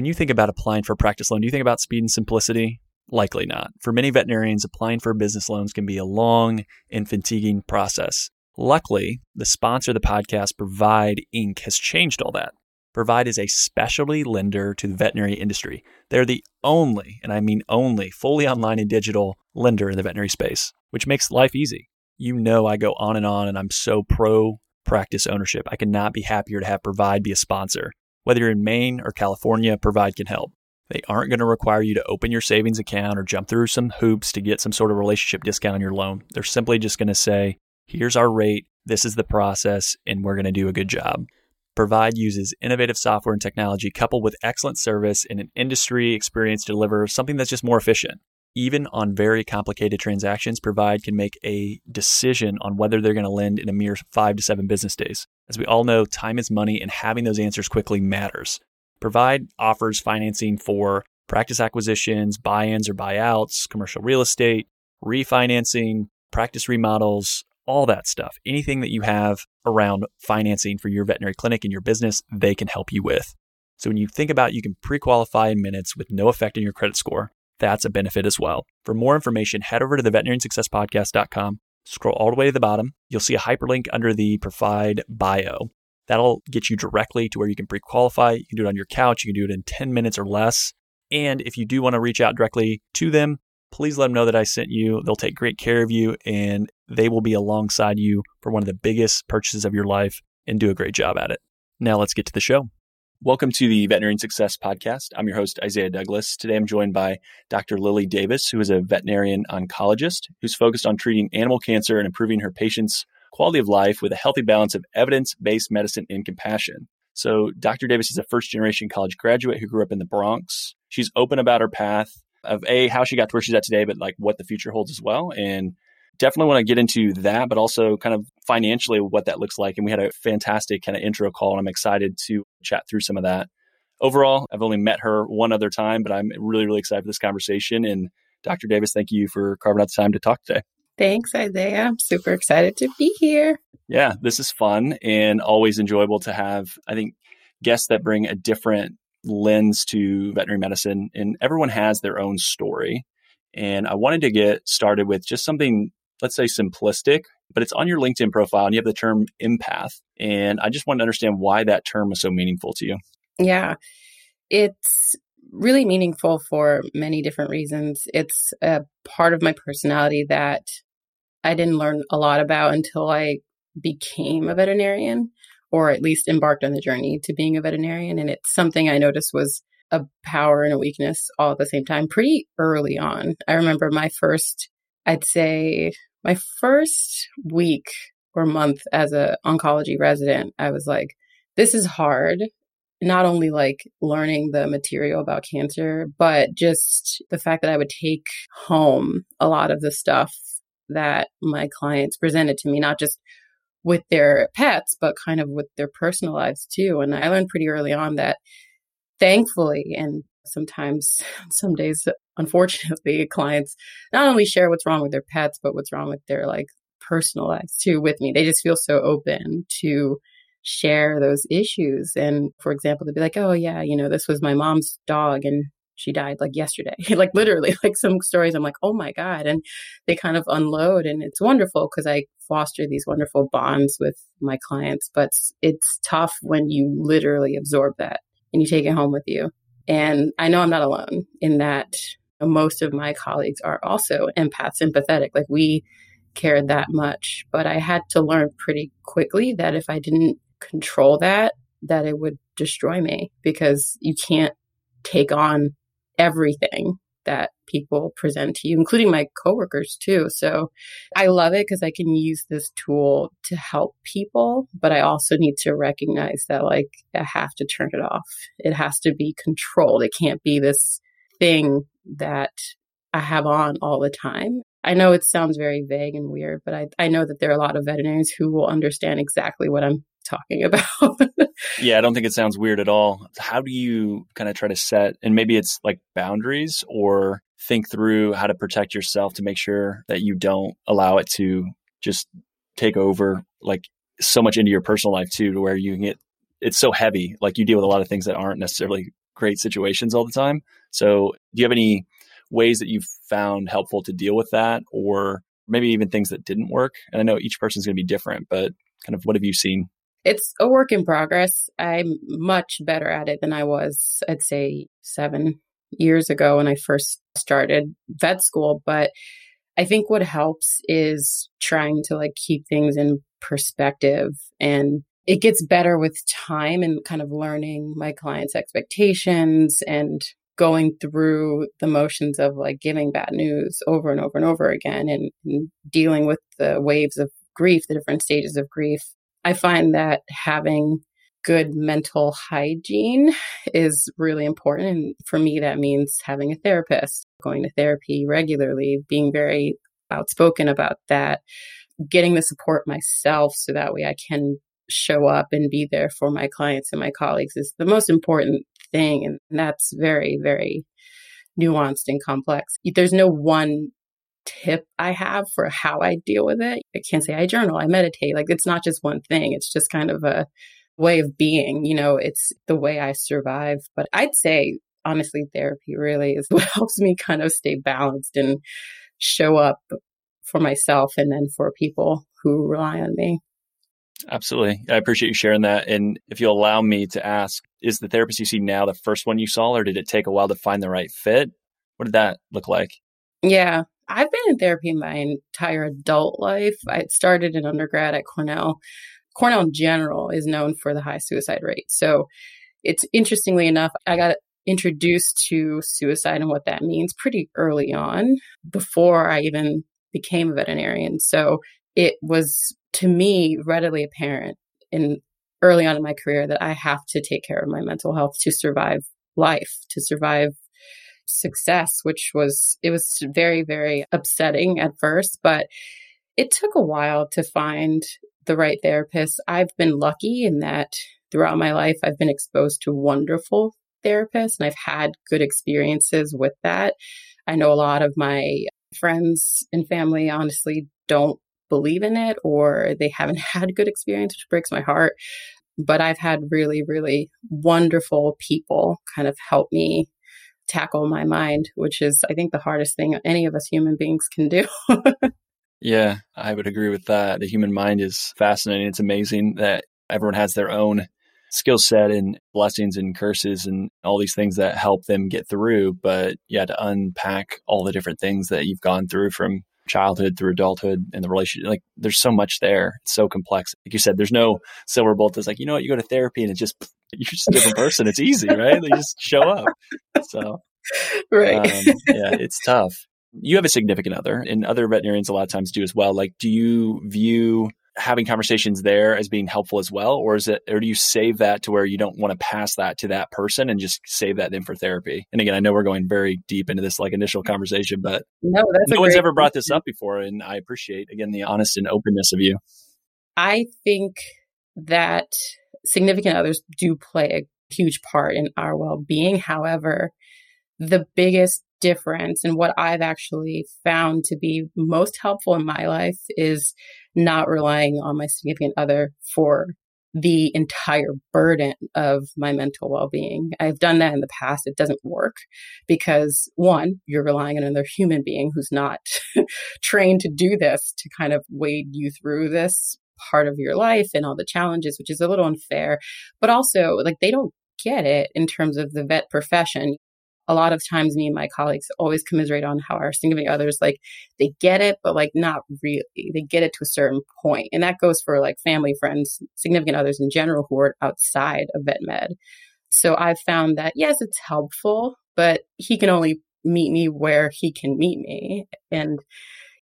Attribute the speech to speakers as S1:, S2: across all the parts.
S1: When you think about applying for a practice loan, do you think about speed and simplicity? Likely not. For many veterinarians, applying for business loans can be a long and fatiguing process. Luckily, the sponsor of the podcast, Provide Inc., has changed all that. Provide is a specialty lender to the veterinary industry. They're the only, and I mean only, fully online and digital lender in the veterinary space, which makes life easy. You know, I go on and on, and I'm so pro practice ownership. I cannot be happier to have Provide be a sponsor. Whether you're in Maine or California, Provide can help. They aren't going to require you to open your savings account or jump through some hoops to get some sort of relationship discount on your loan. They're simply just going to say, here's our rate, this is the process, and we're going to do a good job. Provide uses innovative software and technology coupled with excellent service and an industry experience to deliver something that's just more efficient. Even on very complicated transactions, Provide can make a decision on whether they're going to lend in a mere five to seven business days. As we all know, time is money, and having those answers quickly matters. Provide offers financing for practice acquisitions, buy ins or buyouts, commercial real estate, refinancing, practice remodels, all that stuff. Anything that you have around financing for your veterinary clinic and your business, they can help you with. So when you think about you can pre-qualify in minutes with no effect on your credit score, that's a benefit as well. For more information, head over to the veterinariansuccesspodcast.com, scroll all the way to the bottom. You'll see a hyperlink under the provide bio. That'll get you directly to where you can pre qualify. You can do it on your couch, you can do it in 10 minutes or less. And if you do want to reach out directly to them, please let them know that I sent you. They'll take great care of you and they will be alongside you for one of the biggest purchases of your life and do a great job at it. Now let's get to the show. Welcome to the Veterinary Success Podcast. I'm your host, Isaiah Douglas. Today I'm joined by Dr. Lillie Davis, who is a veterinarian oncologist who's focused on treating animal cancer and improving her patients' quality of life with a healthy balance of evidence based medicine and compassion. So, Dr. Davis is a first generation college graduate who grew up in the Bronx. She's open about her path of A, how she got to where she's at today, but like what the future holds as well. And definitely want to get into that, but also kind of financially what that looks like. And we had a fantastic kind of intro call, and I'm excited to chat through some of that. Overall, I've only met her one other time, but I'm really, really excited for this conversation. And Dr. Davis, thank you for carving out the time to talk today.
S2: Thanks, Isaiah. I'm super excited to be here.
S1: Yeah, this is fun and always enjoyable to have, I think, guests that bring a different lens to veterinary medicine. And everyone has their own story. And I wanted to get started with just something, let's say, simplistic, but it's on your LinkedIn profile and you have the term empath. And I just wanted to understand why that term was so meaningful to you.
S2: Yeah, it's really meaningful for many different reasons. It's a part of my personality that I didn't learn a lot about until I became a veterinarian or at least embarked on the journey to being a veterinarian. And it's something I noticed was a power and a weakness all at the same time pretty early on. I remember my first, I'd say my first week or month as a oncology resident, I was like, this is hard. Not only like learning the material about cancer, but just the fact that I would take home a lot of the stuff that my clients presented to me, not just with their pets, but kind of with their personal lives too. And I learned pretty early on that thankfully, and sometimes some days, unfortunately, clients not only share what's wrong with their pets, but what's wrong with their like personal lives too with me. They just feel so open to share those issues. And for example, they'd be like, oh, yeah, you know, this was my mom's dog and she died like yesterday. like literally, like some stories, I'm like, oh my God. And they kind of unload. And it's wonderful because I foster these wonderful bonds with my clients. But it's tough when you literally absorb that and you take it home with you. And I know I'm not alone in that most of my colleagues are also empaths, empathetic. Like we cared that much. But I had to learn pretty quickly that if I didn't control that, that it would destroy me because you can't take on everything that people present to you, including my coworkers too. So I love it because I can use this tool to help people, but I also need to recognize that like I have to turn it off. It has to be controlled. It can't be this thing that I have on all the time. I know it sounds very vague and weird, but I, I know that there are a lot of veterinarians who will understand exactly what I'm talking about.
S1: yeah, I don't think it sounds weird at all. How do you kind of try to set, and maybe it's like boundaries or think through how to protect yourself to make sure that you don't allow it to just take over like so much into your personal life too, to where you can get it's so heavy. Like you deal with a lot of things that aren't necessarily great situations all the time. So, do you have any ways that you've found helpful to deal with that, or maybe even things that didn't work? And I know each person's going to be different, but kind of what have you seen?
S2: It's a work in progress. I'm much better at it than I was, I'd say, seven years ago when I first started vet school. But I think what helps is trying to like keep things in perspective and it gets better with time and kind of learning my clients' expectations and going through the motions of like giving bad news over and over and over again and, and dealing with the waves of grief, the different stages of grief. I find that having good mental hygiene is really important. And for me, that means having a therapist, going to therapy regularly, being very outspoken about that, getting the support myself so that way I can show up and be there for my clients and my colleagues is the most important thing. And that's very, very nuanced and complex. There's no one tip I have for how I deal with it. I can't say I journal, I meditate. Like it's not just one thing. It's just kind of a way of being, you know, it's the way I survive. But I'd say honestly therapy really is what helps me kind of stay balanced and show up for myself and then for people who rely on me.
S1: Absolutely. I appreciate you sharing that. And if you'll allow me to ask, is the therapist you see now the first one you saw, or did it take a while to find the right fit? What did that look like?
S2: Yeah, I've been in therapy my entire adult life. I started in undergrad at Cornell. Cornell in general is known for the high suicide rate. So it's interestingly enough, I got introduced to suicide and what that means pretty early on before I even became a veterinarian. So it was to me readily apparent in early on in my career that I have to take care of my mental health to survive life, to survive success, which was, it was very, very upsetting at first, but it took a while to find the right therapist. I've been lucky in that throughout my life, I've been exposed to wonderful therapists and I've had good experiences with that. I know a lot of my friends and family honestly don't believe in it or they haven't had good experience, which breaks my heart. But I've had really, really wonderful people kind of help me tackle my mind, which is, I think, the hardest thing any of us human beings can do.
S1: yeah, I would agree with that. The human mind is fascinating. It's amazing that everyone has their own skill set and blessings and curses and all these things that help them get through. But yeah, to unpack all the different things that you've gone through from childhood through adulthood and the relationship, like there's so much there. It's so complex. Like you said, there's no silver bullet that's like, you know what, you go to therapy and it's just, you're just a different person. It's easy, right? They just show up. So,
S2: right.
S1: Um, yeah, it's tough. You have a significant other, and other veterinarians a lot of times do as well. Like, do you view having conversations there as being helpful as well? Or is it or do you save that to where you don't want to pass that to that person and just save that then for therapy? And again i know we're going very deep into this like initial conversation but
S2: no,
S1: no one's ever brought this up before and i appreciate again the honest and openness of you.
S2: I think that significant others do play a huge part in our well-being. However the biggest difference and what I've actually found to be most helpful in my life is not relying on my significant other for the entire burden of my mental well-being. I've done that in the past. It doesn't work because one, you're relying on another human being who's not trained to do this to kind of wade you through this part of your life and all the challenges, which is a little unfair. But also, like, they don't get it in terms of the vet profession a lot of times me and my colleagues always commiserate on how our significant others like they get it but like not really they get it to a certain point and that goes for like family friends significant others in general who are outside of vet med so i've found that yes it's helpful but he can only meet me where he can meet me and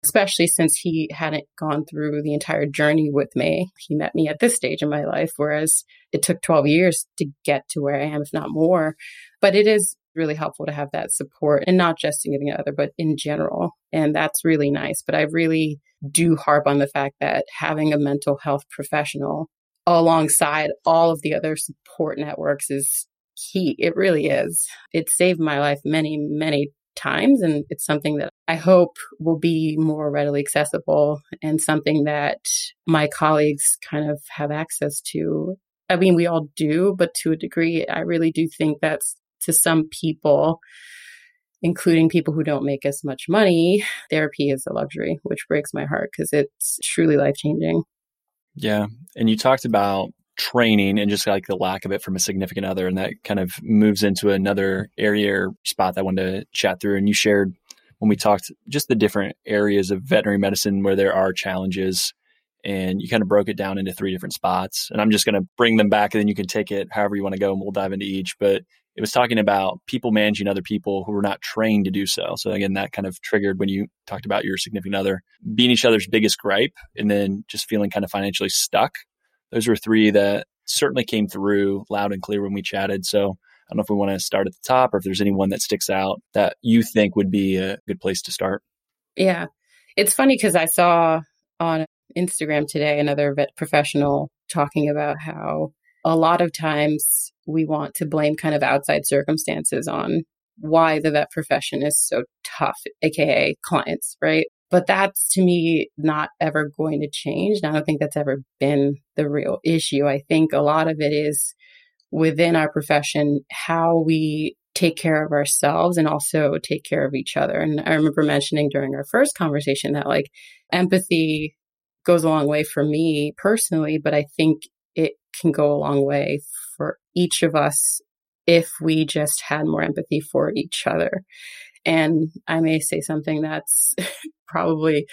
S2: especially since he hadn't gone through the entire journey with me. He met me at this stage in my life, whereas it took 12 years to get to where I am, if not more. But it is really helpful to have that support and not just significant other, but in general. And that's really nice. But I really do harp on the fact that having a mental health professional alongside all of the other support networks is key. It really is. It saved my life many, many times. And it's something that I hope will be more readily accessible and something that my colleagues kind of have access to. I mean, we all do, but to a degree, I really do think that's to some people, including people who don't make as much money, therapy is a luxury, which breaks my heart because it's truly life changing.
S1: Yeah. And you talked about training and just like the lack of it from a significant other. And that kind of moves into another area or spot that I wanted to chat through. And you shared when we talked just the different areas of veterinary medicine where there are challenges and you kind of broke it down into three different spots. And I'm just going to bring them back and then you can take it however you want to go and we'll dive into each. But it was talking about people managing other people who were not trained to do so. So again, that kind of triggered when you talked about your significant other being each other's biggest gripe and then just feeling kind of financially stuck. Those were three that certainly came through loud and clear when we chatted. So I don't know if we want to start at the top or if there's anyone that sticks out that you think would be a good place to start.
S2: Yeah. It's funny because I saw on Instagram today another vet professional talking about how a lot of times we want to blame kind of outside circumstances on why the vet profession is so tough, aka clients, right? But that's to me not ever going to change. And I don't think that's ever been the real issue. I think a lot of it is within our profession, how we take care of ourselves and also take care of each other. And I remember mentioning during our first conversation that like empathy goes a long way for me personally, but I think it can go a long way for each of us if we just had more empathy for each other. And I may say something that's probably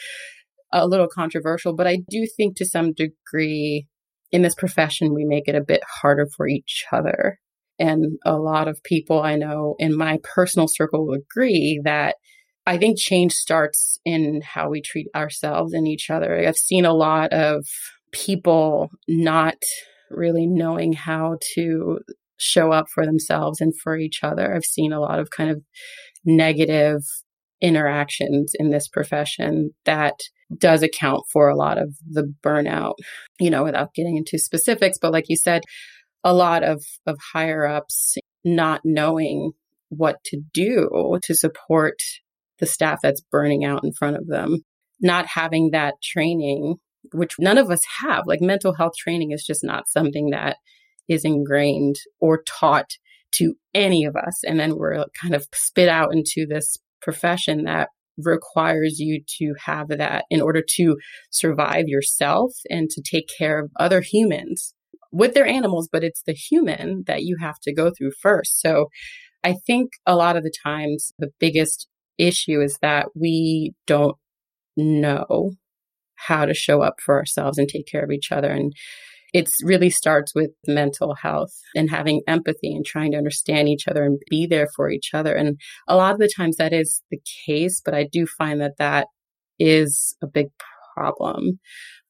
S2: a little controversial, but I do think to some degree in this profession, we make it a bit harder for each other. And a lot of people I know in my personal circle will agree that I think change starts in how we treat ourselves and each other. I've seen a lot of people not really knowing how to show up for themselves and for each other. I've seen a lot of kind of negative interactions in this profession that does account for a lot of the burnout, you know, without getting into specifics. But like you said, a lot of, of higher ups not knowing what to do to support the staff that's burning out in front of them, not having that training, which none of us have. Like mental health training is just not something that is ingrained or taught to any of us. And then we're kind of spit out into this profession that requires you to have that in order to survive yourself and to take care of other humans with their animals, but it's the human that you have to go through first. So I think a lot of the times the biggest issue is that we don't know how to show up for ourselves and take care of each other. And it really starts with mental health and having empathy and trying to understand each other and be there for each other. And a lot of the times that is the case, but I do find that that is a big problem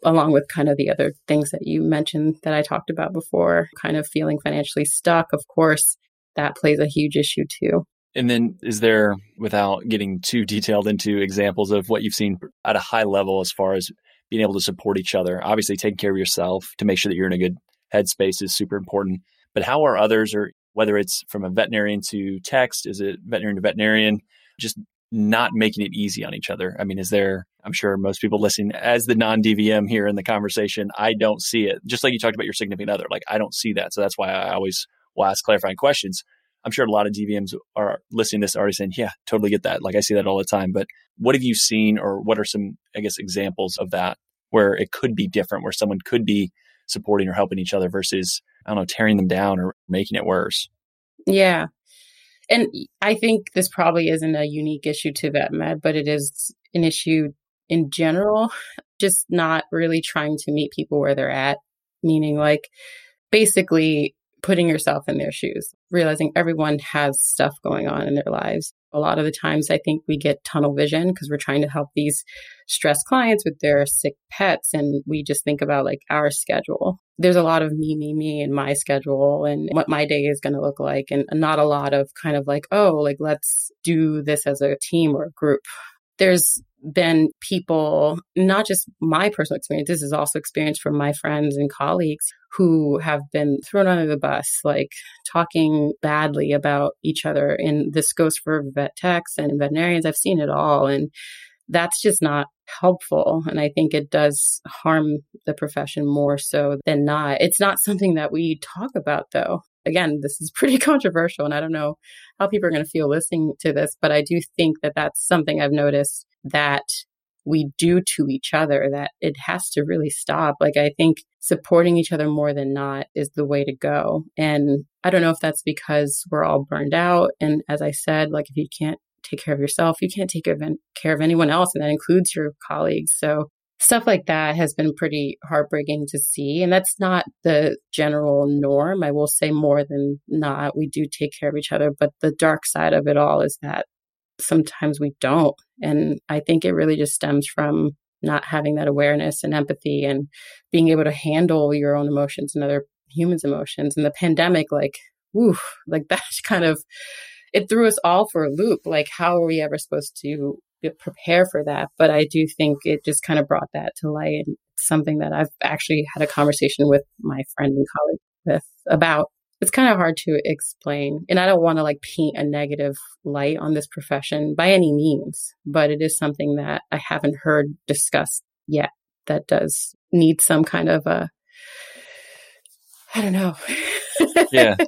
S2: along with kind of the other things that you mentioned that I talked about before, kind of feeling financially stuck. Of course, that plays a huge issue too.
S1: And then, is there, without getting too detailed into examples of what you've seen at a high level as far as being able to support each other. Obviously, taking care of yourself to make sure that you're in a good headspace is super important. But how are others, or whether it's from a veterinarian to text, is it veterinarian to veterinarian, just not making it easy on each other? I mean, is there, I'm sure most people listening, as the non DVM here in the conversation, I don't see it. Just like you talked about your significant other, like I don't see that. So that's why I always will ask clarifying questions. I'm sure a lot of DVMs are listening to this already saying, yeah, totally get that. Like I see that all the time. But what have you seen or what are some, I guess, examples of that where it could be different, where someone could be supporting or helping each other versus, I don't know, tearing them down or making it worse?
S2: Yeah. And I think this probably isn't a unique issue to vet med, but it is an issue in general, just not really trying to meet people where they're at, meaning like basically putting yourself in their shoes, realizing everyone has stuff going on in their lives. A lot of the times, I think we get tunnel vision because we're trying to help these stressed clients with their sick pets. And we just think about like our schedule. There's a lot of me, me, me in my schedule and what my day is going to look like. And not a lot of kind of like, oh, like let's do this as a team or a group. There's been people, not just my personal experience, this is also experience from my friends and colleagues who have been thrown under the bus, like talking badly about each other. And this goes for vet techs and veterinarians. I've seen it all. And that's just not helpful. And I think it does harm the profession more so than not. It's not something that we talk about though. again, this is pretty controversial and I don't know how people are going to feel listening to this, but I do think that that's something I've noticed that we do to each other that it has to really stop. Like, I think supporting each other more than not is the way to go. And I don't know if that's because we're all burned out. And as I said, like, if you can't take care of yourself, you can't take care of anyone else. And that includes your colleagues. So stuff like that has been pretty heartbreaking to see. And that's not the general norm. I will say more than not, we do take care of each other. But the dark side of it all is that sometimes we don't. And I think it really just stems from not having that awareness and empathy and being able to handle your own emotions and other humans' emotions. And the pandemic, like, whew, like that kind of it threw us all for a loop. Like, how are we ever supposed to prepare for that? But I do think it just kind of brought that to light and something that I've actually had a conversation with my friend and colleague with about it's kind of hard to explain. And I don't want to like paint a negative light on this profession by any means, but it is something that I haven't heard discussed yet that does need some kind of a, I don't know.
S1: Yeah.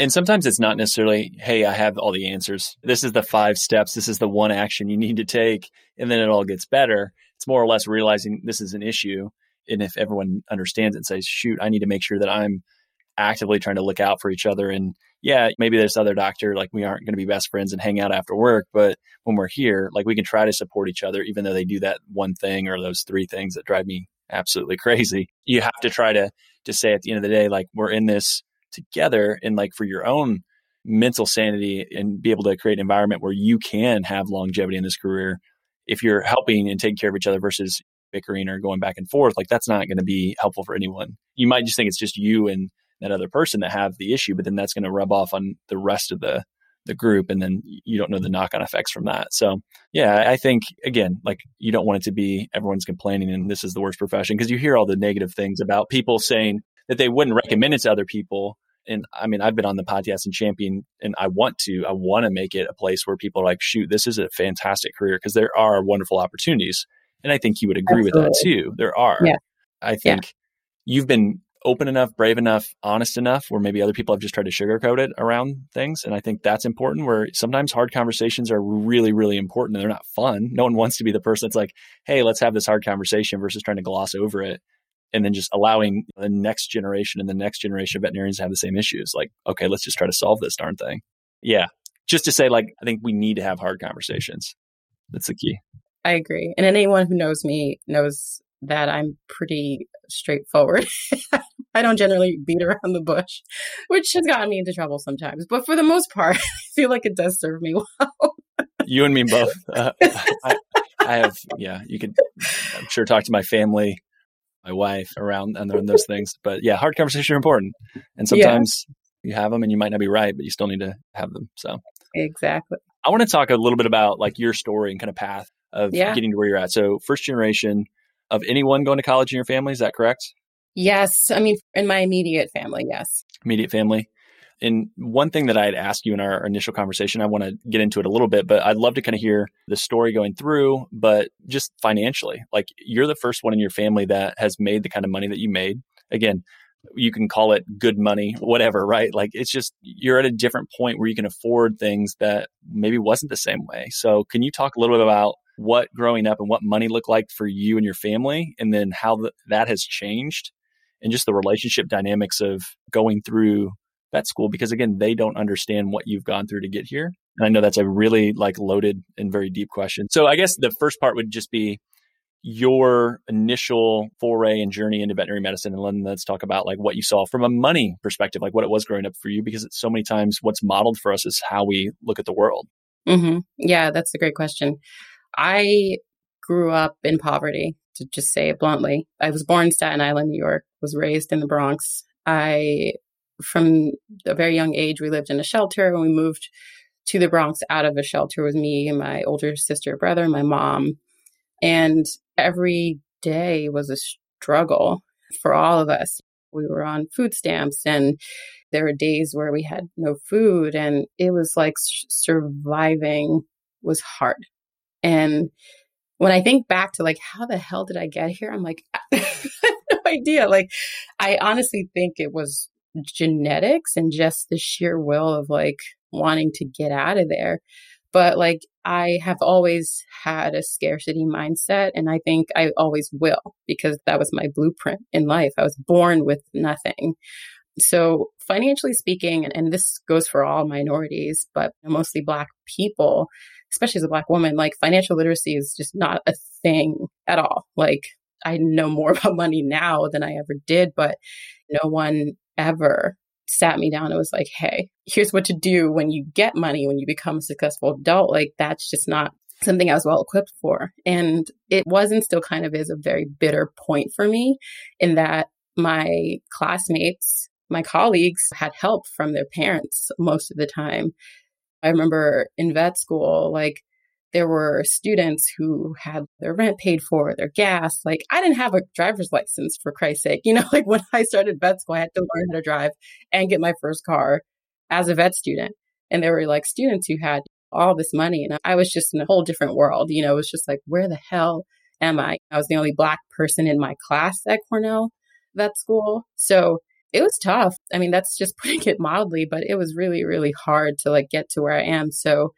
S1: And sometimes it's not necessarily, hey, I have all the answers. This is the five steps. This is the one action you need to take. And then it all gets better. It's more or less realizing this is an issue. And if everyone understands it and says, shoot, I need to make sure that I'm actively trying to look out for each other. And yeah, maybe this other doctor, like we aren't going to be best friends and hang out after work, but when we're here, like we can try to support each other, even though they do that one thing or those three things that drive me absolutely crazy. You have to try to to say at the end of the day, like we're in this together, and like for your own mental sanity and be able to create an environment where you can have longevity in this career. If you're helping and taking care of each other versus bickering or going back and forth, like that's not going to be helpful for anyone. You might just think it's just you and that other person that have the issue, but then that's going to rub off on the rest of the the group and then you don't know the knock on effects from that. So, yeah, I think again, like you don't want it to be everyone's complaining and this is the worst profession because you hear all the negative things about people saying that they wouldn't recommend it to other people. And I mean, I've been on the podcast and champion and I want to, I want to make it a place where people are like, shoot, this is a fantastic career because there are wonderful opportunities. And I think you would agree Absolutely. with that too. There are. Yeah. I think yeah. you've been open enough, brave enough, honest enough, where maybe other people have just tried to sugarcoat it around things. And I think that's important where sometimes hard conversations are really, really important and they're not fun. No one wants to be the person that's like, hey, let's have this hard conversation versus trying to gloss over it. And then just allowing the next generation and the next generation of veterinarians to have the same issues. Like, okay, let's just try to solve this darn thing. Yeah. Just to say, like, I think we need to have hard conversations. That's the key.
S2: I agree. And anyone who knows me knows that I'm pretty straightforward. I don't generally beat around the bush, which has gotten me into trouble sometimes. But for the most part, I feel like it does serve me well.
S1: you and me both. Uh, I, I, have, yeah, you could, I'm sure, talk to my family, my wife around and those things. But yeah, hard conversations are important. And sometimes yeah. you have them and you might not be right, but you still need to have them. So,
S2: exactly.
S1: I want to talk a little bit about like your story and kind of path of yeah. getting to where you're at. So, first generation, of anyone going to college in your family. Is that correct?
S2: Yes. I mean, in my immediate family, yes.
S1: Immediate family. And one thing that I'd asked you in our initial conversation, I want to get into it a little bit, but I'd love to kind of hear the story going through, but just financially. Like you're the first one in your family that has made the kind of money that you made. Again, you can call it good money, whatever, right? Like it's just you're at a different point where you can afford things that maybe wasn't the same way. So, can you talk a little bit about what growing up and what money looked like for you and your family, and then how th- that has changed, and just the relationship dynamics of going through vet school because again they don't understand what you've gone through to get here. And i know that's a really like loaded and very deep question. So i guess the first part would just be your initial foray and journey into veterinary medicine and then let's talk about like what you saw from a money perspective like what it was growing up for you because it's so many times what's modeled for us is how we look at the world.
S2: Mm-hmm. yeah that's a great question. I grew up in poverty, to just say it bluntly. I was born in Staten Island, New York, was raised in the Bronx. I, from a very young age, we lived in a shelter. When we moved to the Bronx out of a shelter was me and my older sister, brother, my mom. And every day was a struggle for all of us. We were on food stamps and there were days where we had no food and it was like surviving was hard. And when I think back to like, how the hell did I get here? I'm like, idea. Like, I honestly think it was genetics and just the sheer will of like wanting to get out of there. But like I have always had a scarcity mindset and I think I always will because that was my blueprint in life. I was born with nothing. So financially speaking, and this goes for all minorities, but mostly black people, especially as a black woman, like financial literacy is just not a thing at all. Like I know more about money now than I ever did, but no one ever sat me down and was like, hey, here's what to do when you get money, when you become a successful adult. Like, that's just not something I was well equipped for. And it was and still kind of is a very bitter point for me in that my classmates, my colleagues had help from their parents most of the time. I remember in vet school, like, there were students who had their rent paid for, their gas. Like I didn't have a driver's license for Christ's sake. You know, like when I started vet school, I had to learn how to drive and get my first car as a vet student. And there were like students who had all this money and I was just in a whole different world. You know, it was just like, where the hell am I? I was the only black person in my class at Cornell vet school. So it was tough. I mean, that's just putting it mildly, but it was really, really hard to like get to where I am. So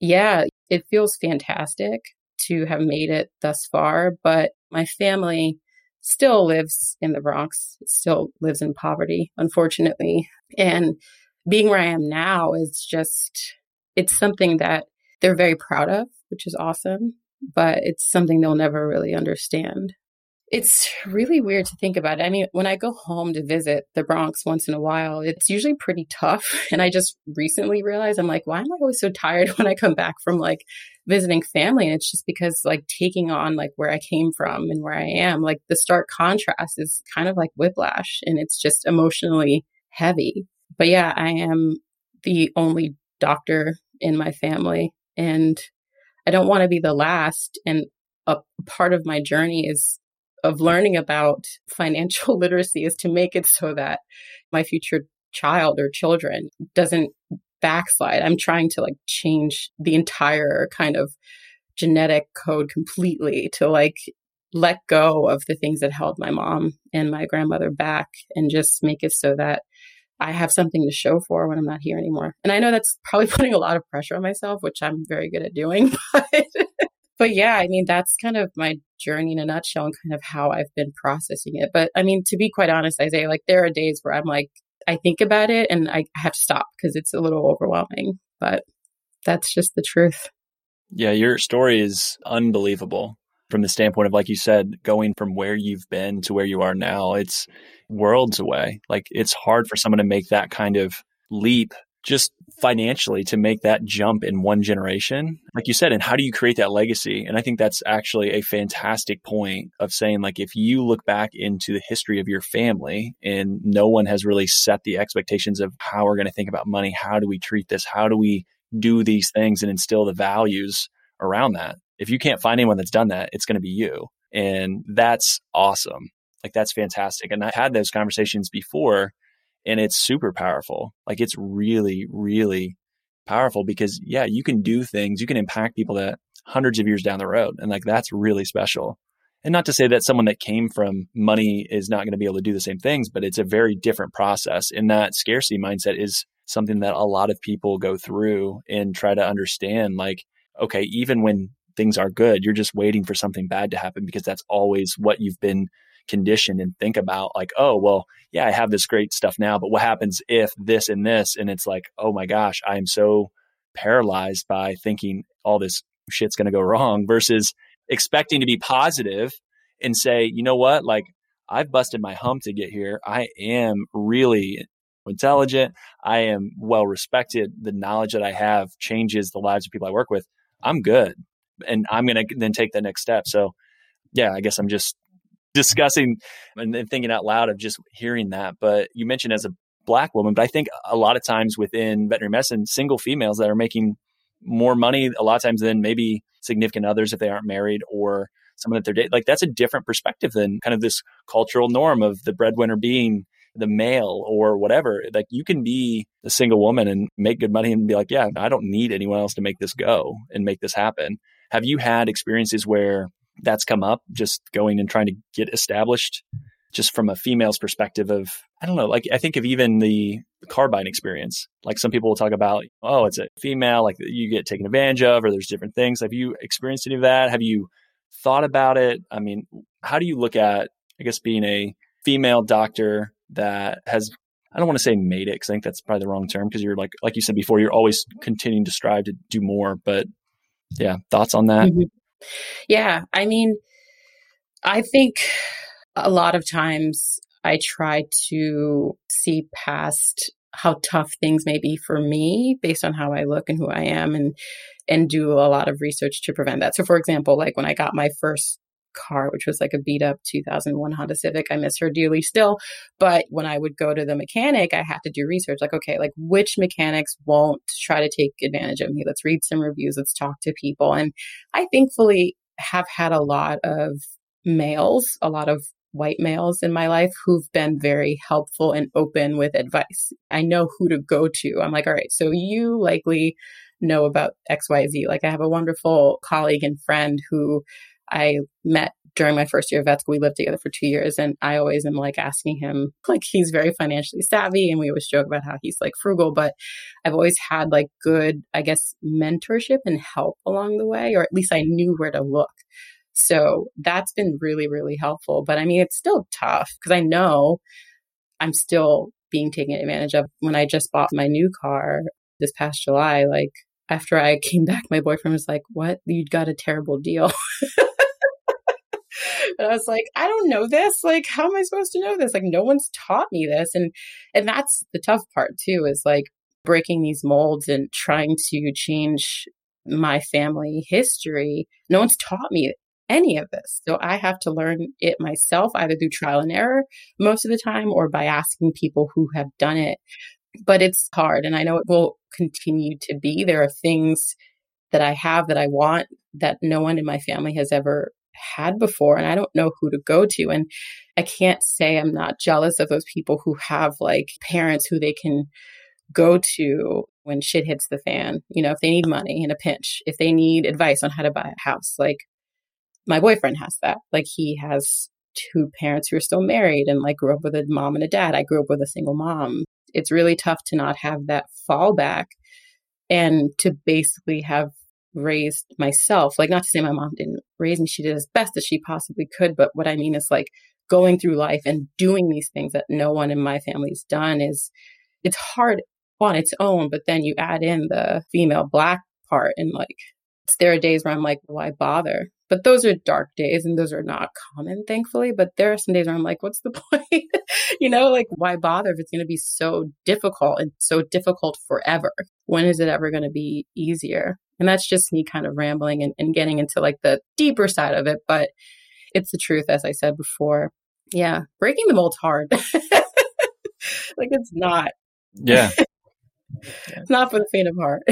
S2: yeah, it feels fantastic to have made it thus far, but my family still lives in the Bronx, still lives in poverty, unfortunately. And being where I am now is just, it's something that they're very proud of, which is awesome, but it's something they'll never really understand. It's really weird to think about. I mean, when I go home to visit the Bronx once in a while, it's usually pretty tough. And I just recently realized I'm like, why am I always so tired when I come back from like visiting family? And it's just because like taking on like where I came from and where I am, like the stark contrast is kind of like whiplash and it's just emotionally heavy. But yeah, I am the only doctor in my family and I don't want to be the last. And a part of my journey is of learning about financial literacy is to make it so that my future child or children doesn't backslide. I'm trying to like change the entire kind of genetic code completely to like let go of the things that held my mom and my grandmother back and just make it so that I have something to show for when I'm not here anymore. And I know that's probably putting a lot of pressure on myself, which I'm very good at doing, but but yeah, I mean, that's kind of my journey in a nutshell and kind of how I've been processing it. But I mean, to be quite honest, Isaiah, like there are days where I'm like, I think about it and I have to stop because it's a little overwhelming, but that's just the truth.
S1: Yeah, your story is unbelievable from the standpoint of, like you said, going from where you've been to where you are now. It's worlds away. Like it's hard for someone to make that kind of leap just financially to make that jump in one generation. Like you said and how do you create that legacy? And i think that's actually a fantastic point of saying like if you look back into the history of your family and no one has really set the expectations of how we're going to think about money how do we treat this how do we do these things and instill the values around that if you can't find anyone that's done that it's going to be you. And that's awesome. Like that's fantastic. And I've had those conversations before and it's super powerful. Like it's really, really powerful because yeah, you can do things, you can impact people that hundreds of years down the road. And like that's really special. And not to say that someone that came from money is not going to be able to do the same things, but it's a very different process. And that scarcity mindset is something that a lot of people go through and try to understand like, okay, even when things are good, you're just waiting for something bad to happen because that's always what you've been conditioned and think about like, oh, well, yeah, I have this great stuff now, but what happens if this and this? And it's like, oh my gosh, I'm so paralyzed by thinking all this shit's going to go wrong versus expecting to be positive and say, you know what, like I've busted my hump to get here. I am really intelligent. I am well respected. The knowledge that I have changes the lives of people I work with. I'm good. And I'm going to then take the next step. So, yeah, I guess I'm just discussing and, and thinking out loud of just hearing that. But you mentioned as a black woman, but I think a lot of times within veterinary medicine, single females that are making more money a lot of times than maybe significant others if they aren't married or someone that they're dating. Like that's a different perspective than kind of this cultural norm of the breadwinner being the male or whatever. Like you can be a single woman and make good money and be like, yeah, I don't need anyone else to make this go and make this happen. Have you had experiences where that's come up, just going and trying to get established just from a female's perspective of I don't know, like I think of even the car buying experience. Like some people will talk about, oh, it's a female, like you get taken advantage of, or there's different things. Have you experienced any of that? Have you thought about it? I mean, how do you look at, I guess, being a female doctor that has I don't want to say made it because I think that's probably the wrong term because you're like like you said before, you're always continuing to strive to do more. But yeah, thoughts on that? Mm-hmm.
S2: Yeah, I mean, I think a lot of times I try to see past how tough things may be for me based on how I look and who I am and and do a lot of research to prevent that. So for example, like when I got my first car, which was like a beat up 2001 Honda Civic. I miss her dearly still. But when I would go to the mechanic, I had to do research like, okay, like which mechanics won't try to take advantage of me? Let's read some reviews, let's talk to people. And I thankfully have had a lot of males, a lot of white males in my life who've been very helpful and open with advice. I know who to go to. I'm like, all right, so you likely know about XYZ. Like I have a wonderful colleague and friend who I met during my first year of vet school. We lived together for two years, and I always am like asking him, like, he's very financially savvy, and we always joke about how he's like frugal, but I've always had like good, I guess, mentorship and help along the way, or at least I knew where to look. So that's been really, really helpful. But I mean, it's still tough because I know I'm still being taken advantage of. When I just bought my new car this past July, like after I came back, my boyfriend was like, What? You got a terrible deal. and I was like, I don't know this. Like, how am I supposed to know this? Like, no one's taught me this. And and that's the tough part too, is like breaking these molds and trying to change my family history. No one's taught me any of this. So I have to learn it myself, either through trial and error most of the time or by asking people who have done it. But it's hard. And I know it will continue to be. There are things that I have that I want that no one in my family has ever had before and I don't know who to go to. And I can't say I'm not jealous of those people who have like parents who they can go to when shit hits the fan. You know, if they need money in a pinch, if they need advice on how to buy a house, like my boyfriend has that. Like he has two parents who are still married and like grew up with a mom and a dad. I grew up with a single mom. It's really tough to not have that fallback and to basically have raised myself. Like, not to say my mom didn't raise me, she did as best as she possibly could. But what I mean is like going through life and doing these things that no one in my family's done is it's hard on its own. But then you add in the female black part and like, there are days where I'm like, why bother? But those are dark days and those are not common, thankfully. But there are some days where I'm like, what's the point? you know, like why bother if it's going to be so difficult and so difficult forever? When is it ever going to be easier? And that's just me kind of rambling and, and getting into like the deeper side of it. But it's the truth, as I said before. Yeah, breaking the mold's hard. like it's not.
S1: Yeah.
S2: it's not for the faint of heart.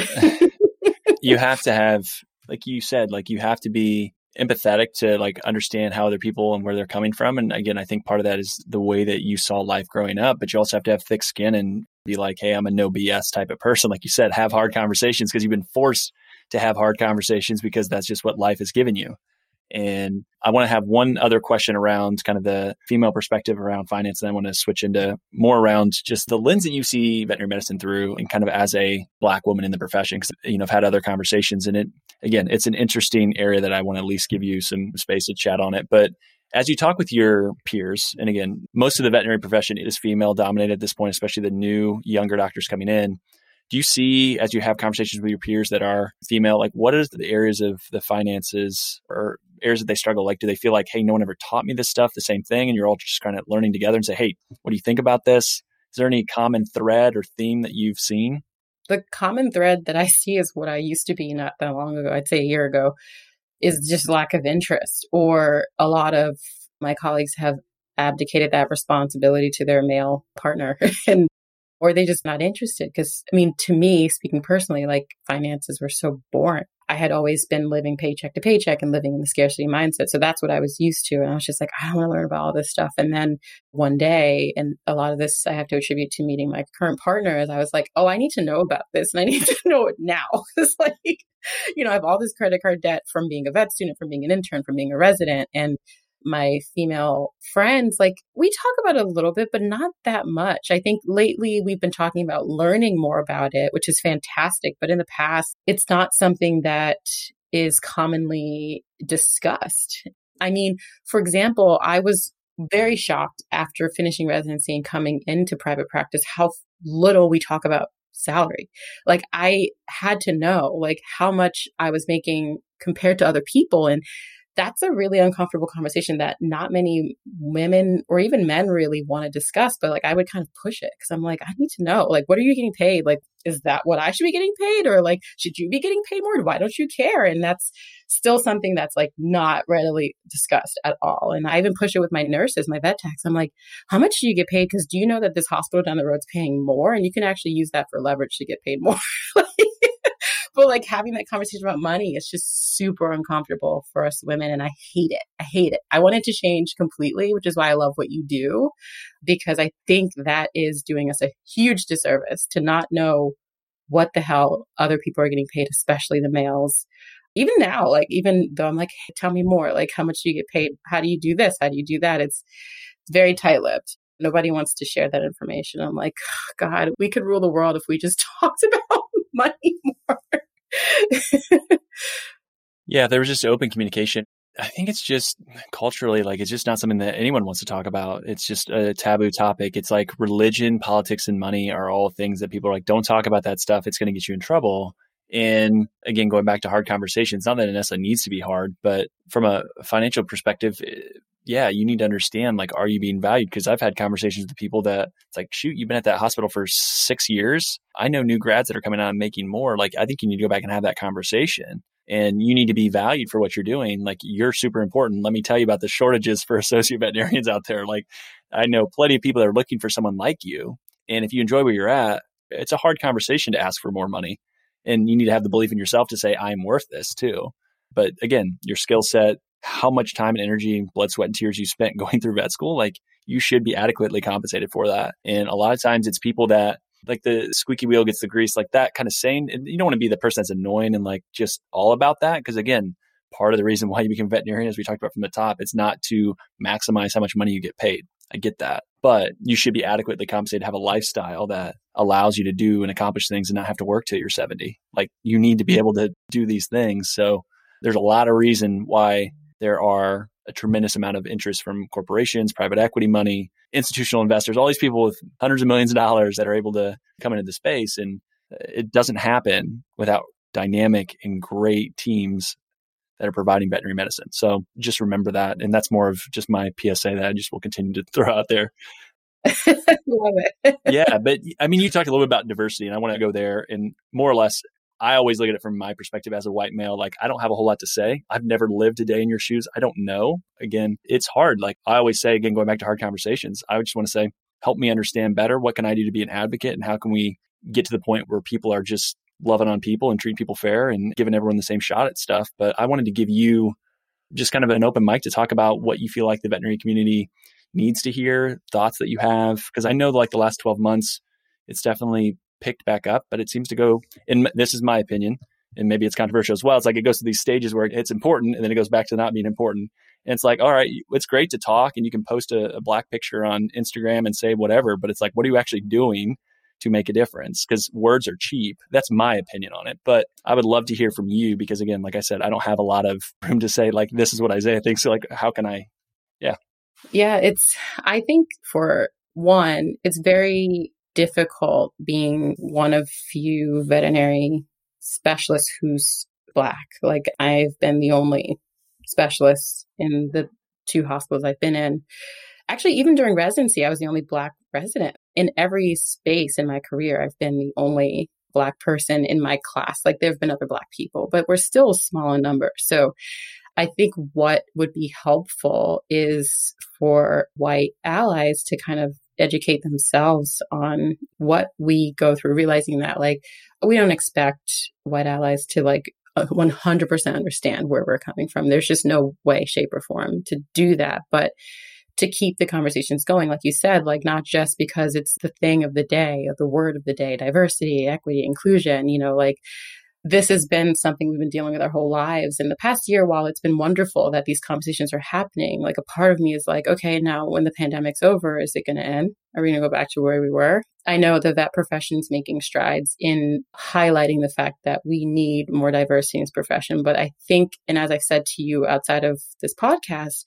S1: you have to have, like you said, like you have to be empathetic to like understand how other people and where they're coming from. And again, I think part of that is the way that you saw life growing up, but you also have to have thick skin and be like, Hey, I'm a no BS type of person. Like you said, have hard conversations because you've been forced to have hard conversations because that's just what life has given you. And I want to have one other question around kind of the female perspective around finance. And I want to switch into more around just the lens that you see veterinary medicine through and kind of as a black woman in the profession. Cause, you know, I've had other conversations and it, again, it's an interesting area that I want to at least give you some space to chat on it. But as you talk with your peers, and again, most of the veterinary profession is female dominated at this point, especially the new younger doctors coming in. Do you see as you have conversations with your peers that are female like what is the areas of the finances or areas that they struggle? Like do they feel like hey no one ever taught me this stuff the same thing and you're all just kind of learning together and say hey what do you think about this? Is there any common thread or theme that you've seen
S2: the common thread that i see is what i used to be not that long ago i'd say a year ago is just lack of interest or a lot of my colleagues have abdicated that responsibility to their male partner and or they just not interested. Because I mean, to me, speaking personally, like finances were so boring. I had always been living paycheck to paycheck and living in the scarcity mindset. So that's what I was used to. And I was just like, I don't want to learn about all this stuff. And then one day, and a lot of this I have to attribute to meeting my current partner, is I was like, oh, I need to know about this and I need to know it now. it's like, you know, I have all this credit card debt from being a vet student, from being an intern, from being a resident. And my female friends, like we talk about it a little bit, but not that much. I think lately we've been talking about learning more about it, which is fantastic. But in the past, it's not something that is commonly discussed. I mean, for example, I was very shocked after finishing residency and coming into private practice how little we talk about salary. Like I had to know like how much I was making compared to other people and that's a really uncomfortable conversation that not many women or even men really want to discuss. But like, I would kind of push it because I'm like, I need to know, like, what are you getting paid? Like, is that what I should be getting paid? Or like, should you be getting paid more? Why don't you care? And that's still something that's like not readily discussed at all. And I even push it with my nurses, my vet techs. I'm like, how much do you get paid? Because do you know that this hospital down the road is paying more? And you can actually use that for leverage to get paid more. but like having that conversation about money is just super uncomfortable for us women. And I hate it. I hate it. I want it to change completely, which is why I love what you do, because I think that is doing us a huge disservice to not know what the hell other people are getting paid, especially the males. Even now, like, even though I'm like, hey, tell me more, like, how much do you get paid? How do you do this? How do you do that? It's very tight lipped. Nobody wants to share that information. I'm like, God, we could rule the world if we just talked about money more.
S1: Yeah, there was just open communication. I think it's just culturally like it's just not something that anyone wants to talk about. It's just a taboo topic. It's like religion, politics, and money are all things that people are like, don't talk about that stuff. It's going to get you in trouble. And again, going back to hard conversations, not that necessarily needs to be hard, but from a financial perspective, eh, yeah, you need to understand like, are you being valued? Because I've had conversations with people that it's like, shoot, you've been at that hospital for six years. I know new grads that are coming out and making more. Like, I think you need to go back and have that conversation. And you need to be valued for what you're doing. Like, you're super important. Let me tell you about the shortages for associate veterinarians out there. Like, I know plenty of people that are looking for someone like you. And if you enjoy where you're at, it's a hard conversation to ask for more money. And you need to have the belief in yourself to say, I'm worth this too. But again, your skill set, how much time and energy, blood, sweat, and tears you spent going through vet school, like you should be adequately compensated for that. And a lot of times it's people that like the squeaky wheel gets the grease, like that kind of saying. And you don't want to be the person that's annoying and like just all about that. Cause again, part of the reason why you become veterinarian, as we talked about from the top, it's not to maximize how much money you get paid. I get that. But you should be adequately compensated have a lifestyle that allows you to do and accomplish things and not have to work till you're 70. Like you need to be able to do these things. So there's a lot of reason why there are a tremendous amount of interest from corporations, private equity money, institutional investors, all these people with hundreds of millions of dollars that are able to come into the space. And uh, it doesn't happen without dynamic and great teams that are providing veterinary medicine. So just remember that. And that's more of just my PSA that I just will continue to throw out there.
S2: Love it.
S1: yeah. But I mean, you talked a little bit about diversity, and I want to go there. And more or less, I always look at it from my perspective as a white male. Like, I don't have a whole lot to say. I've never lived a day in your shoes. I don't know. Again, it's hard. Like I always say, again, going back to hard conversations, I just want to say, help me understand better. What can I do to be an advocate? And how can we get to the point where people are just loving on people and treating people fair and giving everyone the same shot at stuff? But I wanted to give you just kind of an open mic to talk about what you feel like the veterinary community needs to hear, thoughts that you have. Because I know like the last 12 months, it's definitely picked back up, but it seems to go, and this is my opinion, and maybe it's controversial as well. It's like it goes to these stages where it's important and then it goes back to not being important. And it's like, all right, it's great to talk and you can post a, a black picture on Instagram and say whatever, but it's like, what are you actually doing to make a difference? Because words are cheap. That's my opinion on it. But I would love to hear from you because, again, like I said, I don't have a lot of room to say, like, this is what Isaiah thinks. So, like, how can I? Yeah.
S2: Yeah. It's, I think for one, it's very difficult being one of few veterinary specialists who's black. Like I've been the only specialist in the two hospitals I've been in. Actually, even during residency, I was the only black resident. In every space in my career, I've been the only black person in my class. Like there have been other black people, but we're still small in number. So I think what would be helpful is for white allies to kind of educate themselves on what we go through, realizing that like we don't expect white allies to like uh, 100% understand where we're coming from. There's just no way, shape, or form to do that. But to keep the conversations going, like you said, like not just because it's the thing of the day, or the word of the day, diversity, equity, inclusion, you know, like this has been something we've been dealing with our whole lives. In the past year, while it's been wonderful that these conversations are happening, like a part of me is like, okay, now when the pandemic's over, is it going to end? Are we going to go back to where we were? I know that that profession's making strides in highlighting the fact that we need more diversity in this profession. But I think, and as I said to you outside of this podcast,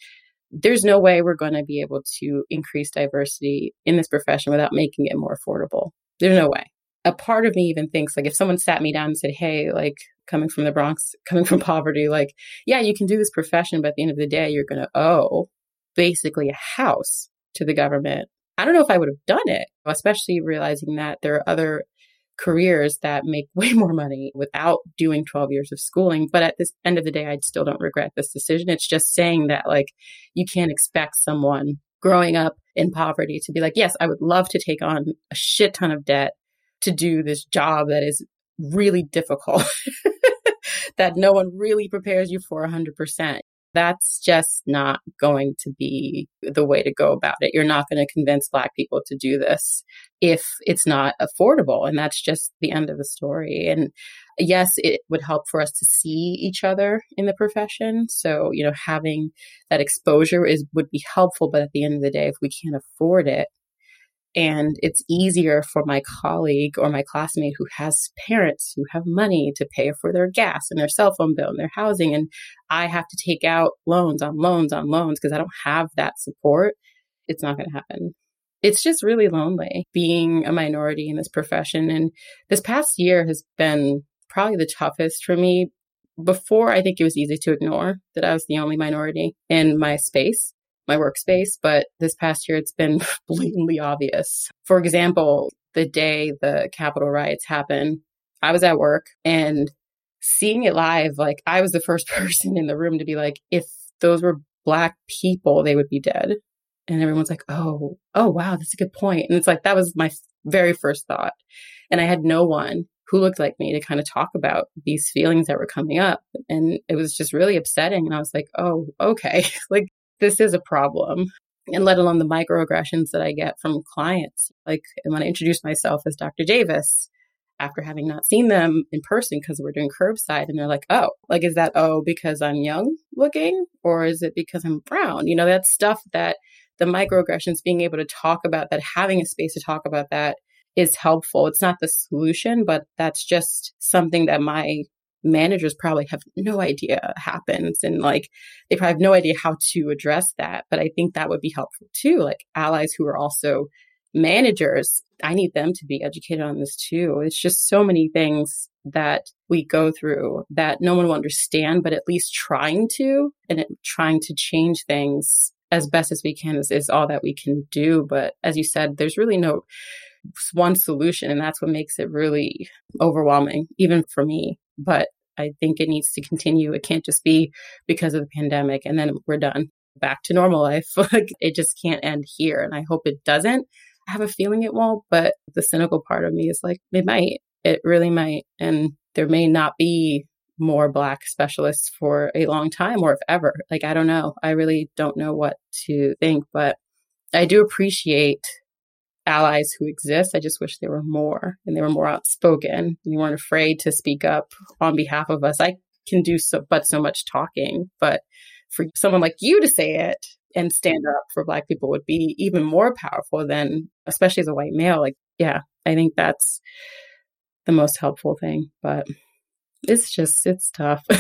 S2: there's no way we're going to be able to increase diversity in this profession without making it more affordable. There's no way a part of me even thinks like if someone sat me down and said, Hey, like coming from the Bronx, coming from poverty, like, yeah, you can do this profession, but at the end of the day, you're going to owe basically a house to the government. I don't know if I would have done it, especially realizing that there are other careers that make way more money without doing 12 years of schooling. But at this end of the day, I still don't regret this decision. It's just saying that like you can't expect someone growing up in poverty to be like, yes, I would love to take on a shit ton of debt to do this job that is really difficult, that no one really prepares you for 100%. That's just not going to be the way to go about it. You're not going to convince Black people to do this if it's not affordable. And that's just the end of the story. And yes, it would help for us to see each other in the profession. So, you know, having that exposure is would be helpful. But at the end of the day, if we can't afford it, and it's easier for my colleague or my classmate who has parents who have money to pay for their gas and their cell phone bill and their housing. And I have to take out loans on loans on loans because I don't have that support. It's not going to happen. It's just really lonely being a minority in this profession. And this past year has been probably the toughest for me. Before, I think it was easy to ignore that I was the only minority in my space my workspace, but this past year it's been blatantly obvious. For example, the day the Capitol riots happened, I was at work and seeing it live, like I was the first person in the room to be like, if those were black people, they would be dead. And everyone's like, oh, oh, wow, that's a good point. And it's like, that was my very first thought. And I had no one who looked like me to kind of talk about these feelings that were coming up. And it was just really upsetting. And I was like, oh, okay. like this is a problem. And let alone the microaggressions that I get from clients. Like when I introduce myself as Dr. Davis, after having not seen them in person because we're doing curbside and they're like, oh, like, is that, oh, because I'm young looking or is it because I'm brown? You know, that stuff that the microaggressions, being able to talk about that, having a space to talk about that is helpful. It's not the solution, but that's just something that my managers probably have no idea happens and like they probably have no idea how to address that but i think that would be helpful too like allies who are also managers i need them to be educated on this too. It's just so many things that we go through that no one will understand but at least trying to and it, trying to change things as best as we can is, is all that we can do. But as you said there's really no one solution and that's what makes it really overwhelming even for me but I think it needs to continue. It can't just be because of the pandemic and then we're done back to normal life. like it just can't end here. And I hope it doesn't. I have a feeling it won't, but the cynical part of me is like, it might. It really might. And there may not be more Black specialists for a long time or if ever. Like, I don't know. I really don't know what to think, but I do appreciate allies who exist. I just wish there were more and they were more outspoken and they weren't afraid to speak up on behalf of us. I can do so, but so much talking, but for someone like you to say it and stand up for Black people would be even more powerful than, especially as a white male. Like, yeah, I think that's the most helpful thing, but it's just, it's tough.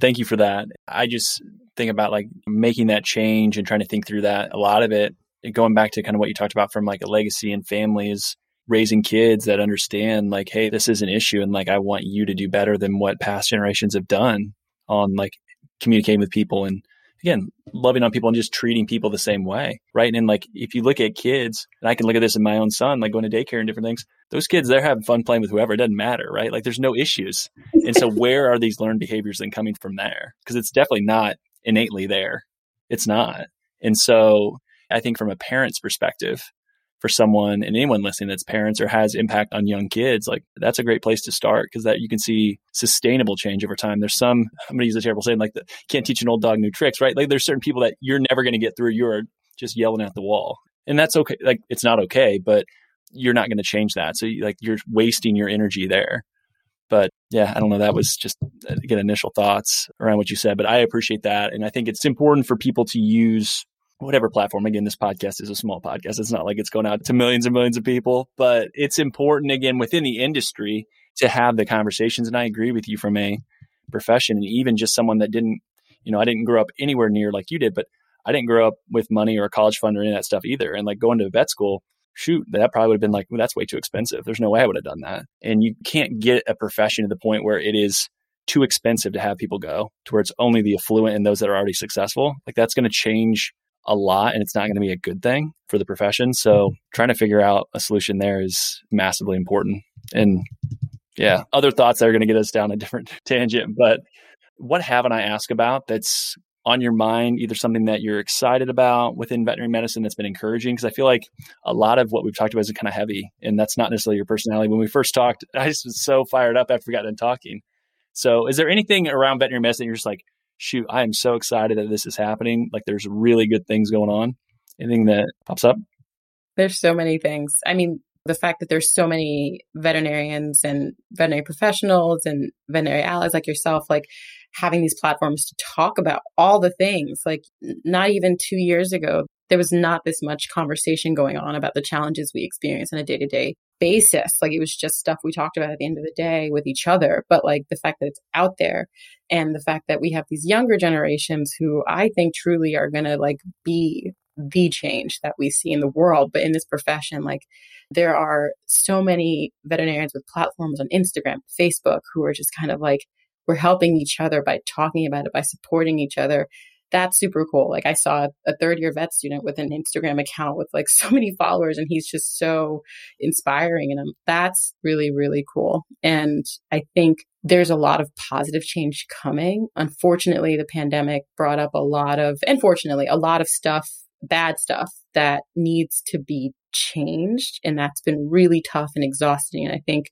S1: Thank you for that. I just think about like making that change and trying to think through that. A lot of it going back to kind of what you talked about from like a legacy and families raising kids that understand like hey this is an issue and like i want you to do better than what past generations have done on like communicating with people and again loving on people and just treating people the same way right? And like if you look at kids and i can look at this in my own son like going to daycare and different things those kids they're having fun playing with whoever it doesn't matter right? Like there's no issues. And so where are these learned behaviors then coming from there? Because it's definitely not innately there. It's not. And so I think from a parent's perspective, for someone and anyone listening that's parents or has impact on young kids, like that's a great place to start because that you can see sustainable change over time. There's some I'm gonna use a terrible saying like the can't teach an old dog new tricks, right? Like there's certain people that you're never gonna get through. You're just yelling at the wall. And that's okay. Like it's not okay, but you're not to change that. So like you're wasting your energy there. But yeah, I don't know. That was just uh, again initial thoughts around what you said, but I appreciate that, and I think it's important for people to use whatever platform. Again, this podcast is a small podcast. It's not like it's going out to millions and millions of people, but it's important again within the industry to have the conversations. And I agree with you from a profession and even just someone that didn't, you know, I didn't grow up anywhere near like you did, but I didn't grow up with money or a college fund or any of that stuff either. And like going to vet school, shoot, that probably would have been like, well, that's way too expensive. There's no way I would have done that. And you can't get a profession to the point where it is too expensive to have people go to where it's only the affluent and those that are already successful. Like that's going to change a lot and it's not going to be a good thing for the profession. So mm-hmm. trying to figure out a solution there is massively important. And yeah, other thoughts that are going to get us down a different tangent. But what haven't I asked about that's on your mind, either something that you're excited about within veterinary medicine that's been encouraging? Because I feel like a lot of what we've talked about is kind of heavy, and that's not necessarily your personality. When we first talked, I just was so fired up after we got done talking. So, is there anything around veterinary medicine you're just like, shoot, I am so excited that this is happening? Like, there's really good things going on. Anything that pops up?
S2: There's so many things. I mean, the fact that there's so many veterinarians and veterinary professionals and veterinary allies like yourself, like having these platforms to talk about all the things. Like, not even two years ago, there was not this much conversation going on about the challenges we experience on a day to day basis. Like, it was just stuff we talked about at the end of the day with each other. But like the fact that it's out there and the fact that we have these younger generations who I think truly are going to like be the change that we see in the world. But in this profession, like, there are so many veterinarians with platforms on Instagram, Facebook, who are just kind of like, we're helping each other by talking about it, by supporting each other. That's super cool. Like I saw a third year vet student with an Instagram account with like so many followers and he's just so inspiring. And I'm, that's really, really cool. And I think there's a lot of positive change coming. Unfortunately, the pandemic brought up a lot of, unfortunately, a lot of stuff, bad stuff that needs to be changed. And that's been really tough and exhausting. And I think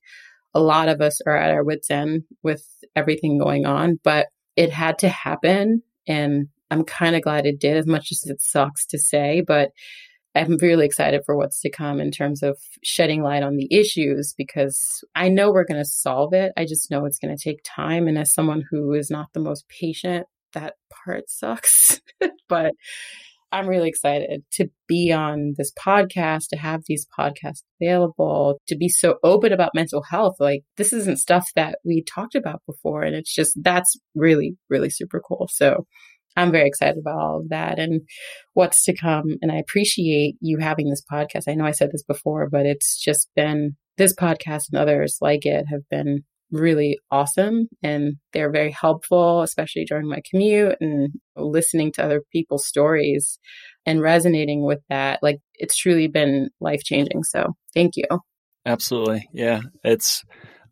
S2: a lot of us are at our wits' end with everything going on, but it had to happen. And I'm kind of glad it did, as much as it sucks to say, but I'm really excited for what's to come in terms of shedding light on the issues because I know we're going to solve it. I just know it's going to take time. And as someone who is not the most patient, that part sucks. but I'm really excited to be on this podcast, to have these podcasts available, to be so open about mental health. Like, this isn't stuff that we talked about before. And it's just, that's really, really super cool. So, I'm very excited about all of that and what's to come. And I appreciate you having this podcast. I know I said this before, but it's just been this podcast and others like it have been really awesome and they're very helpful, especially during my commute and listening to other people's stories and resonating with that. Like it's truly been life changing. So thank you.
S1: Absolutely. Yeah. It's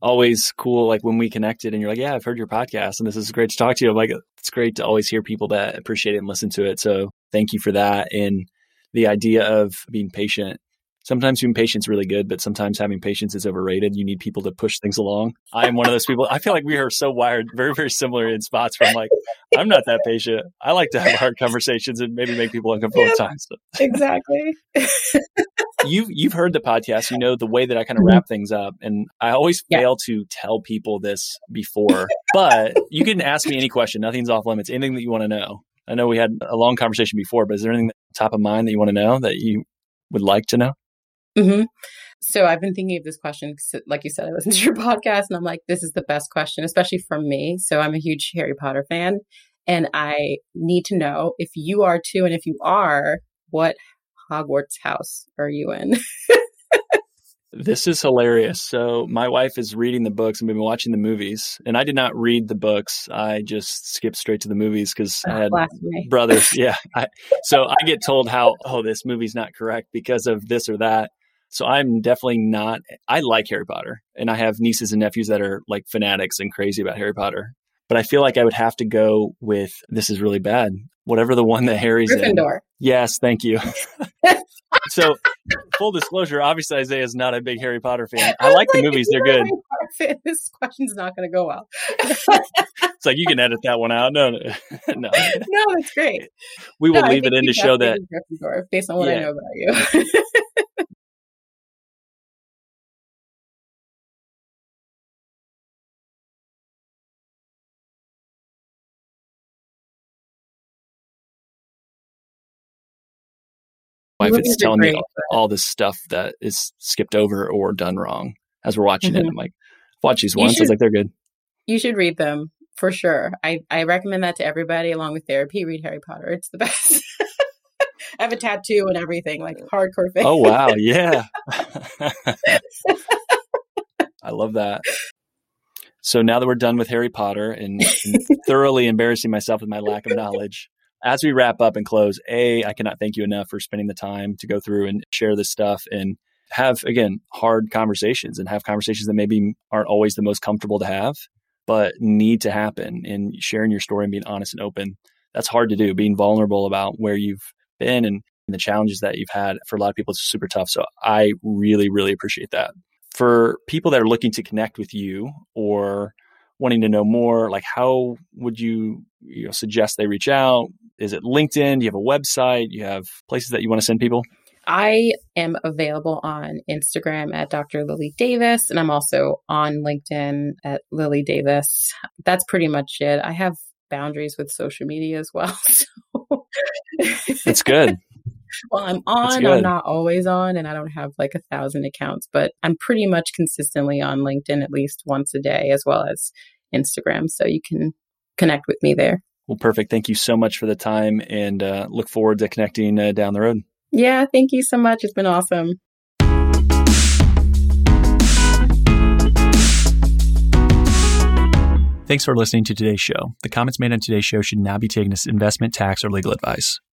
S1: always cool. Like when we connected and you're like, yeah, I've heard your podcast and this is great to talk to you. I'm like, it's great to always hear people that appreciate it and listen to it. So thank you for that. And the idea of being patient sometimes being patient is really good, but sometimes having patience is overrated. You need people to push things along. I am one of those people. I feel like we are so wired, very, very similar in spots where I'm like, I'm not that patient. I like to have hard conversations and maybe make people uncomfortable yeah, at times.
S2: So. Exactly.
S1: you've you've heard the podcast. You know the way that I kind of mm-hmm. wrap things up, and I always yeah. fail to tell people this before. but you can ask me any question. Nothing's off limits. Anything that you want to know. I know we had a long conversation before, but is there anything top of mind that you want to know that you would like to know?
S2: Mm-hmm. So I've been thinking of this question, because, like you said, I listened to your podcast and I'm like, this is the best question, especially from me. So I'm a huge Harry Potter fan and I need to know if you are too. And if you are, what Hogwarts house are you in?
S1: This is hilarious. So my wife is reading the books and we've been watching the movies. And I did not read the books. I just skipped straight to the movies because I had brothers. Yeah. I, so I get told how, oh, this movie's not correct because of this or that. So I'm definitely not. I like Harry Potter, and I have nieces and nephews that are like fanatics and crazy about Harry Potter. But I feel like I would have to go with this is really bad. Whatever the one that Harry's
S2: Gryffindor.
S1: in. Yes, thank you. so, full disclosure, obviously Isaiah is not a big Harry Potter fan. I like the movies; they're good.
S2: This question's not going to go well.
S1: it's like you can edit that one out. No, no,
S2: no, no, it's great.
S1: We will no, leave it in to show that
S2: based on what yeah. I know about you.
S1: Wife is telling great, me all, all, this stuff that is skipped over or done wrong as we're watching mm-hmm. it. I'm like, watch these once. Should, I was like, they're good.
S2: You should read them for sure. I, I recommend that to everybody along with therapy. Read Harry Potter. It's the best. I have a tattoo and everything, like hardcore
S1: fan. Oh wow, yeah. I love that. So now that we're done with Harry Potter and, and thoroughly embarrassing myself with my lack of knowledge, as we wrap up and close, A, I cannot thank you enough for spending the time to go through and share this stuff and have, again, hard conversations and have conversations that maybe aren't always the most comfortable to have, but need to happen. And sharing your story and being honest and open, that's hard to do. Being vulnerable about where you've been and the challenges that you've had for a lot of people, it's super tough. So I really, really appreciate that. For people that are looking to connect with you or wanting to know more, like how would you, you know, suggest they reach out? Is it LinkedIn? Do you have a website? You have places that you want to send people?
S2: I am available on Instagram at Dr. Lillie Davis, and I'm also on LinkedIn at Lillie Davis. That's pretty much it. I have boundaries with social media as well.
S1: So That's good.
S2: Well, I'm on, I'm not always on, and I don't have like a thousand accounts, but I'm pretty much consistently on LinkedIn at least once a day, as well as Instagram. So you can connect with me there.
S1: Well, perfect. Thank you so much for the time and uh, look forward to connecting uh, down the road.
S2: Yeah, thank you so much. It's been awesome.
S1: Thanks for listening to today's show. The comments made on today's show should not be taken as investment, tax, or legal advice.